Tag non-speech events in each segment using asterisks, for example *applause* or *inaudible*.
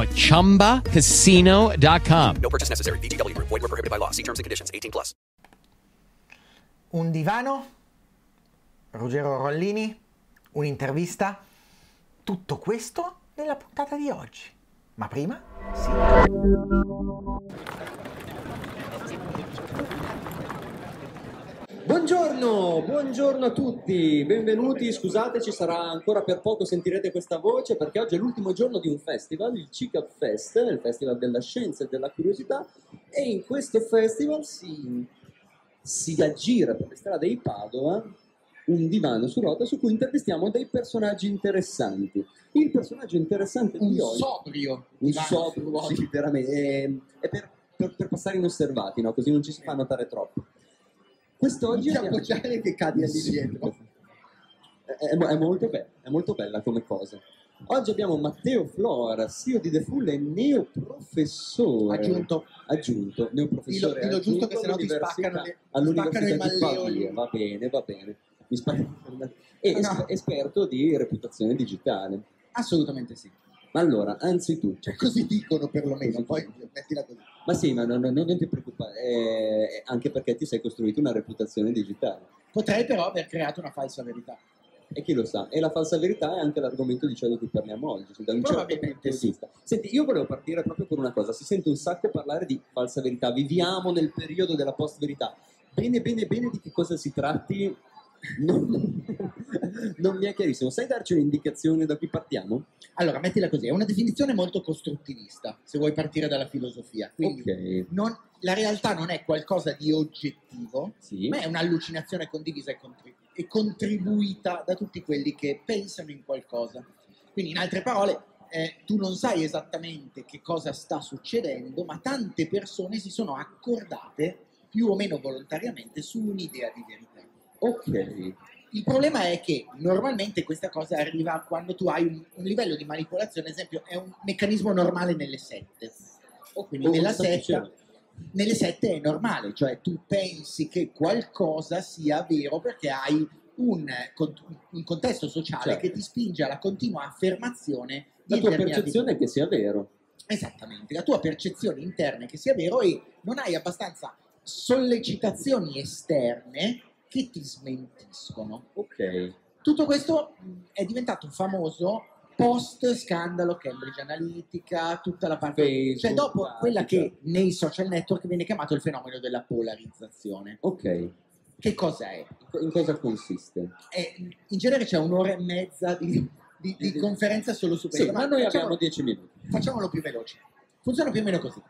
at ChumbaCasino.com. No purchase necessary. VGW Group. Void were prohibited by law. See terms and conditions. 18 plus. Un divano, Ruggero Rollini, un'intervista, tutto questo nella puntata di oggi. Ma prima, sì. Buongiorno, buongiorno a tutti, benvenuti, scusate ci sarà ancora per poco, sentirete questa voce perché oggi è l'ultimo giorno di un festival, il CICAP Fest, il Festival della Scienza e della Curiosità e in questo festival si, si aggira per le strade di Padova un divano su rota su cui intervistiamo dei personaggi interessanti. Il personaggio interessante un di oggi... sobrio Un sobrio, su ruote. sì, veramente, è, è per, per- per passare inosservati, no? così non ci si fa notare troppo. Quest'oggi abbiamo- appoggiare che cadi lì dietro. È, è- molto bella, è molto bella come cosa. Oggi abbiamo Matteo Flora, CEO di The Full e neoprofessore. Aggiunto. Aggiunto, neoprofessore. Dillo- dillo giusto che sennò ti spaccano le- spaccano i di malleoli. Va bene, va bene. Mi spa- *laughs* e No. es- esperto di reputazione digitale. Assolutamente sì. Ma allora, anzitutto, Cioè, così dicono perlomeno, Così poi mettila così. Ma sì, ma non, non- non ti preoccupare, eh, anche perché ti sei costruito una reputazione digitale. Potrei però aver creato una falsa verità. E chi lo sa? E la falsa verità è anche l'argomento di ciò di cui parliamo oggi, da un certo Probabilmente punto di sì. vista. Senti, io volevo partire proprio con una cosa, si sente un sacco parlare di falsa verità, viviamo nel periodo della post-verità. Bene, bene, bene di che cosa si tratti non, *laughs* non mi è chiarissimo. Sai darci un'indicazione da cui partiamo? Allora, mettila così, è una definizione molto costruttivista, se vuoi partire dalla filosofia. Quindi ok, non- la realtà non è qualcosa di oggettivo, sì. ma è un'allucinazione condivisa e, contri- e contribuita da tutti quelli che pensano in qualcosa. Quindi, in altre parole, eh, tu non sai esattamente che cosa sta succedendo, ma tante persone si sono accordate più o meno volontariamente su un'idea di verità. Ok, Il problema è che normalmente questa cosa arriva quando tu hai un, un livello di manipolazione, ad esempio, è un meccanismo normale nelle sette. O quindi Oh, nella setta, nelle sette è normale, cioè tu pensi che qualcosa sia vero perché hai un, un contesto sociale Certo. che ti spinge alla continua affermazione di la tua percezione è che sia vero. Esattamente, la tua percezione interna è che sia vero e non hai abbastanza sollecitazioni esterne che ti smentiscono. Ok, Tutto questo mh, è diventato famoso post scandalo Cambridge Analytica, tutta la parte Facebook, cioè dopo ah, quella che nei social network viene chiamato il fenomeno della polarizzazione. ok. Che cos'è? In cosa consiste? È- in genere c'è un'ora e mezza di, di- di conferenza solo su Sì, questo. ma noi facciamo- abbiamo 10 minuti. facciamolo più veloce. Funziona più o meno così.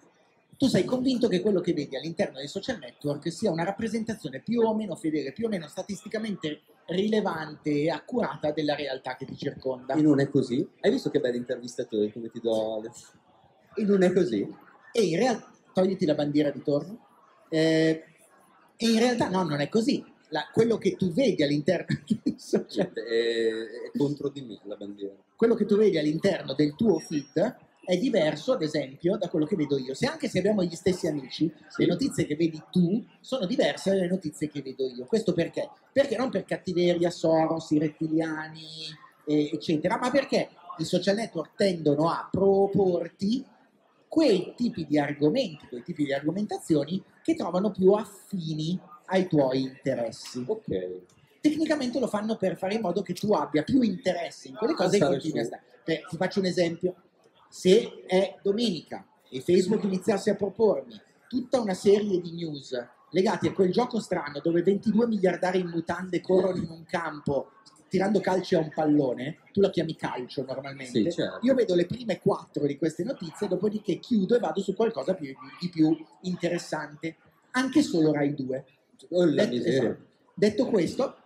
Tu sei convinto che quello che vedi all'interno dei social network sia una rappresentazione più o meno fedele, più o meno statisticamente rilevante e accurata della realtà che ti circonda. E non è così? Hai visto che belli intervistatori come ti do adesso? E non è così? E in realtà, togliti la bandiera di torno, Eh, e in realtà no, non è così. La- quello che tu vedi all'interno *laughs* social è, è contro di me la bandiera. quello che tu vedi all'interno del tuo feed è diverso, ad esempio, da quello che vedo io. Se anche se abbiamo gli stessi amici, Sì. le notizie che vedi tu sono diverse dalle notizie che vedo io. Questo perché? Perché non per cattiveria, Soros, i rettiliani, eh, eccetera, ma perché i social network tendono a proporti quei tipi di argomenti, quei tipi di argomentazioni che trovano più affini ai tuoi interessi Ok. tecnicamente lo fanno per fare in modo che tu abbia più interesse in quelle cose e stare continui a stare. Ti faccio un esempio. Se è domenica e Facebook iniziasse a propormi tutta una serie di news legati a quel gioco strano dove 22 miliardari in mutande corrono in un campo tirando calci a un pallone, tu lo chiami calcio normalmente, Sì, certo. io vedo le prime quattro di queste notizie, dopodiché chiudo e vado su qualcosa più- di più interessante, anche solo Rai 2. Oh, la Detto, esatto. Detto questo,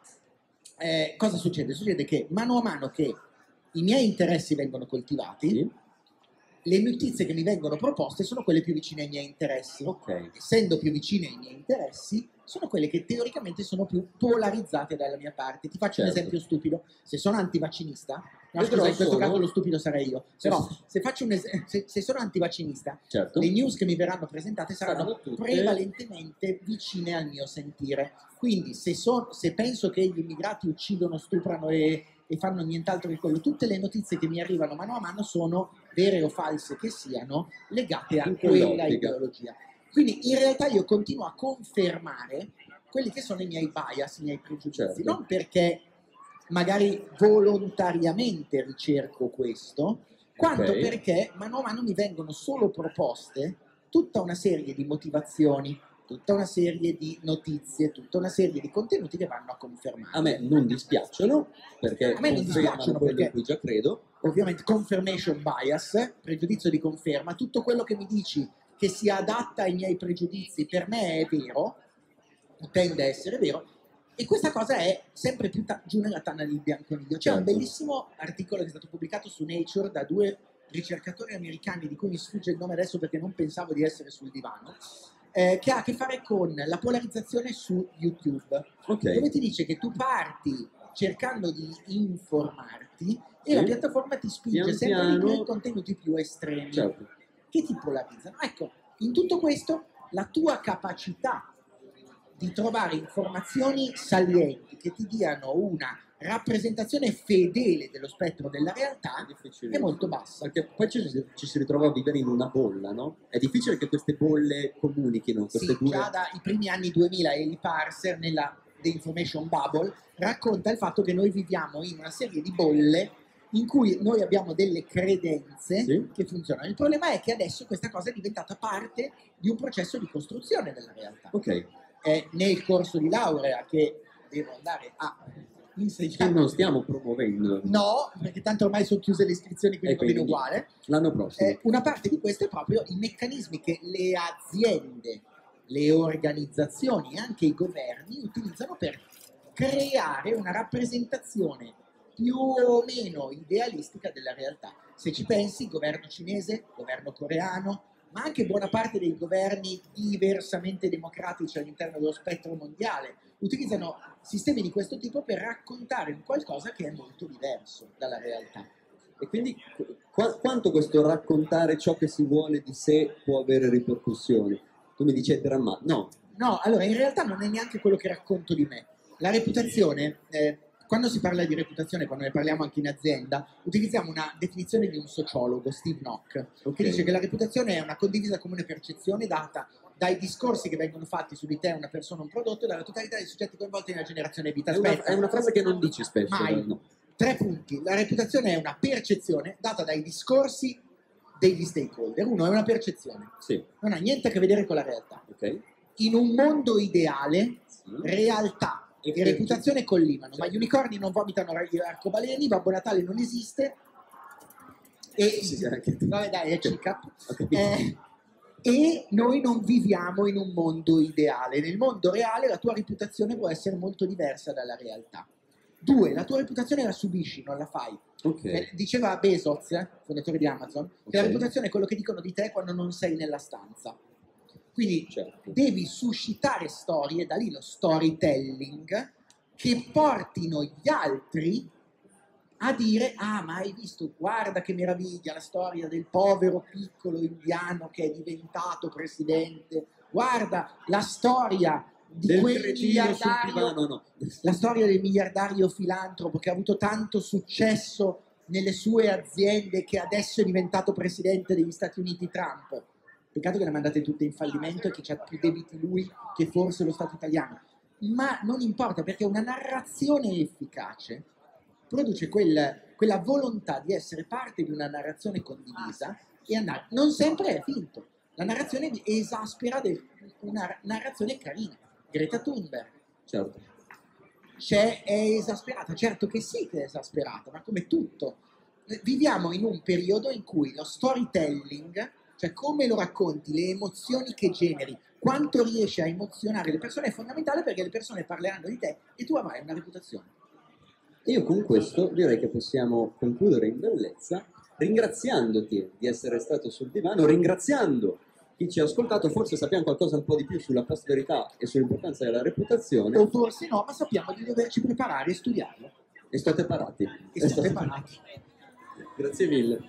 eh, cosa succede? Succede che mano a mano che i miei interessi vengono coltivati, Sì? Le notizie che mi vengono proposte sono quelle più vicine ai miei interessi. Ok. Essendo più vicine ai miei interessi, sono quelle che teoricamente sono più polarizzate dalla mia parte. Ti faccio un Certo. esempio stupido. Se sono antivaccinista, no, scusa, in questo sono- caso lo stupido sarei io. Però se, faccio un es- se, se sono antivaccinista, Certo. le news che mi verranno presentate saranno Saranno tutte- prevalentemente vicine al mio sentire. Quindi se, so- se penso che gli immigrati uccidono, stuprano e, e fanno nient'altro che quello, tutte le notizie che mi arrivano mano a mano sono vere o false che siano legate a quella ideologia. Quindi in realtà io continuo a confermare quelli che sono i miei bias, i miei pregiudizi, Certo. non perché magari volontariamente ricerco questo, quanto Ok. perché mano a mano mi vengono solo proposte tutta una serie di motivazioni, tutta una serie di notizie, tutta una serie di contenuti che vanno a confermare. A me non dispiacciono perché A me non dispiacciono quello perché- in cui già credo. Ovviamente confirmation bias, pregiudizio di conferma, tutto quello che mi dici che si adatta ai miei pregiudizi per me è vero, tende a essere vero, e questa cosa è sempre più ta- giù nella tanna del bianconiglio. C'è un Certo. bellissimo articolo che è stato pubblicato su Nature da due ricercatori americani di cui mi sfugge il nome adesso perché non pensavo di essere sul divano, eh, che ha a che fare con la polarizzazione su YouTube Ok. dove ti dice che tu parti cercando di informarti e Sì. la piattaforma ti spinge Pian sempre di più piano. in contenuti più estremi Certo. che ti polarizzano. Ecco, in tutto questo la tua capacità di trovare informazioni salienti che ti diano una rappresentazione fedele dello spettro della realtà è molto bassa. Perché poi ci, si- ci si ritrova a vivere in una bolla, no? È difficile che queste bolle comunichino, queste Sì, due... già dai primi anni 2000 Eli Parser nella The Information Bubble racconta il fatto che noi viviamo in una serie di bolle in cui noi abbiamo delle credenze Sì. che funzionano. Il problema è che adesso questa cosa è diventata parte di un processo di costruzione della realtà. Ok, È nel corso di laurea che devo andare a che insegnare. non stiamo promuovendo No, perché tanto ormai sono chiuse le iscrizioni, quindi E va bene quindi- uguale. l'anno prossimo. Eh, una parte di questo è proprio i meccanismi che le aziende, le organizzazioni e anche i governi utilizzano per creare una rappresentazione più o meno idealistica della realtà. Se ci pensi, il governo cinese, governo coreano, ma anche buona parte dei governi diversamente democratici all'interno dello spettro mondiale, utilizzano sistemi di questo tipo per raccontare un qualcosa che è molto diverso dalla realtà. E quindi qua- quanto questo raccontare ciò che si vuole di sé può avere ripercussioni? Tu mi dici è drammatico. No, No, allora in realtà non è neanche quello che racconto di me. La reputazione, eh, quando si parla di reputazione, quando ne parliamo anche in azienda, utilizziamo una definizione di un sociologo, Steve Nock, Ok. che dice che la reputazione è una condivisa comune percezione data dai discorsi che vengono fatti su di te, una persona, un prodotto, e dalla totalità dei soggetti coinvolti nella generazione di vita. è una, Aspetta, è una frase che non dici spesso. Mai. no. Tre punti. La reputazione è una percezione data dai discorsi degli stakeholder. Uno è una percezione, Sì, non ha niente a che vedere con la realtà. ok. In un mondo ideale, Sì. realtà E e reputazione collimano, ma Certo. gli unicorni non vomitano gli arcobaleni, Babbo Natale non esiste e Sì, sì, vabbè dai, è CICAP. Ho capito. Eh, e noi non viviamo in un mondo ideale. Nel mondo reale la tua reputazione può essere molto diversa dalla realtà. Due, la tua reputazione la subisci, non la fai. Ok. Eh, Diceva Bezos, fondatore di Amazon, che la reputazione è quello che dicono di te quando non sei nella stanza. Quindi Certo. devi suscitare storie, da lì lo storytelling, che portino gli altri a dire, ah ma hai visto, guarda che meraviglia la storia del povero piccolo indiano che è diventato presidente, guarda la storia di Del quel miliardario divano, no. la storia del miliardario filantropo che ha avuto tanto successo nelle sue aziende che adesso è diventato presidente degli Stati Uniti Trump. Peccato che le mandate tutte in fallimento e che c'ha più debiti lui che forse lo Stato italiano. Ma non importa perché una narrazione efficace produce quel- quella volontà di essere parte di una narrazione condivisa e andare. Non sempre è finto. La narrazione esaspera del- una narrazione carina. Greta Thunberg Certo. c'è, è esasperata, certo che sì che è esasperata, ma come tutto. Viviamo in un periodo in cui lo storytelling, cioè come lo racconti, le emozioni che generi, quanto riesci a emozionare le persone è fondamentale perché le persone parleranno di te e tu avrai una reputazione. E io con questo direi che possiamo concludere in bellezza, ringraziandoti di essere stato sul divano, ringraziando chi ci ha ascoltato, forse sappiamo qualcosa un po' di più sulla post-verità e sull'importanza della reputazione, O forse no, ma sappiamo di doverci preparare e studiarlo. e state parati. E siamo preparati. *laughs* Grazie mille.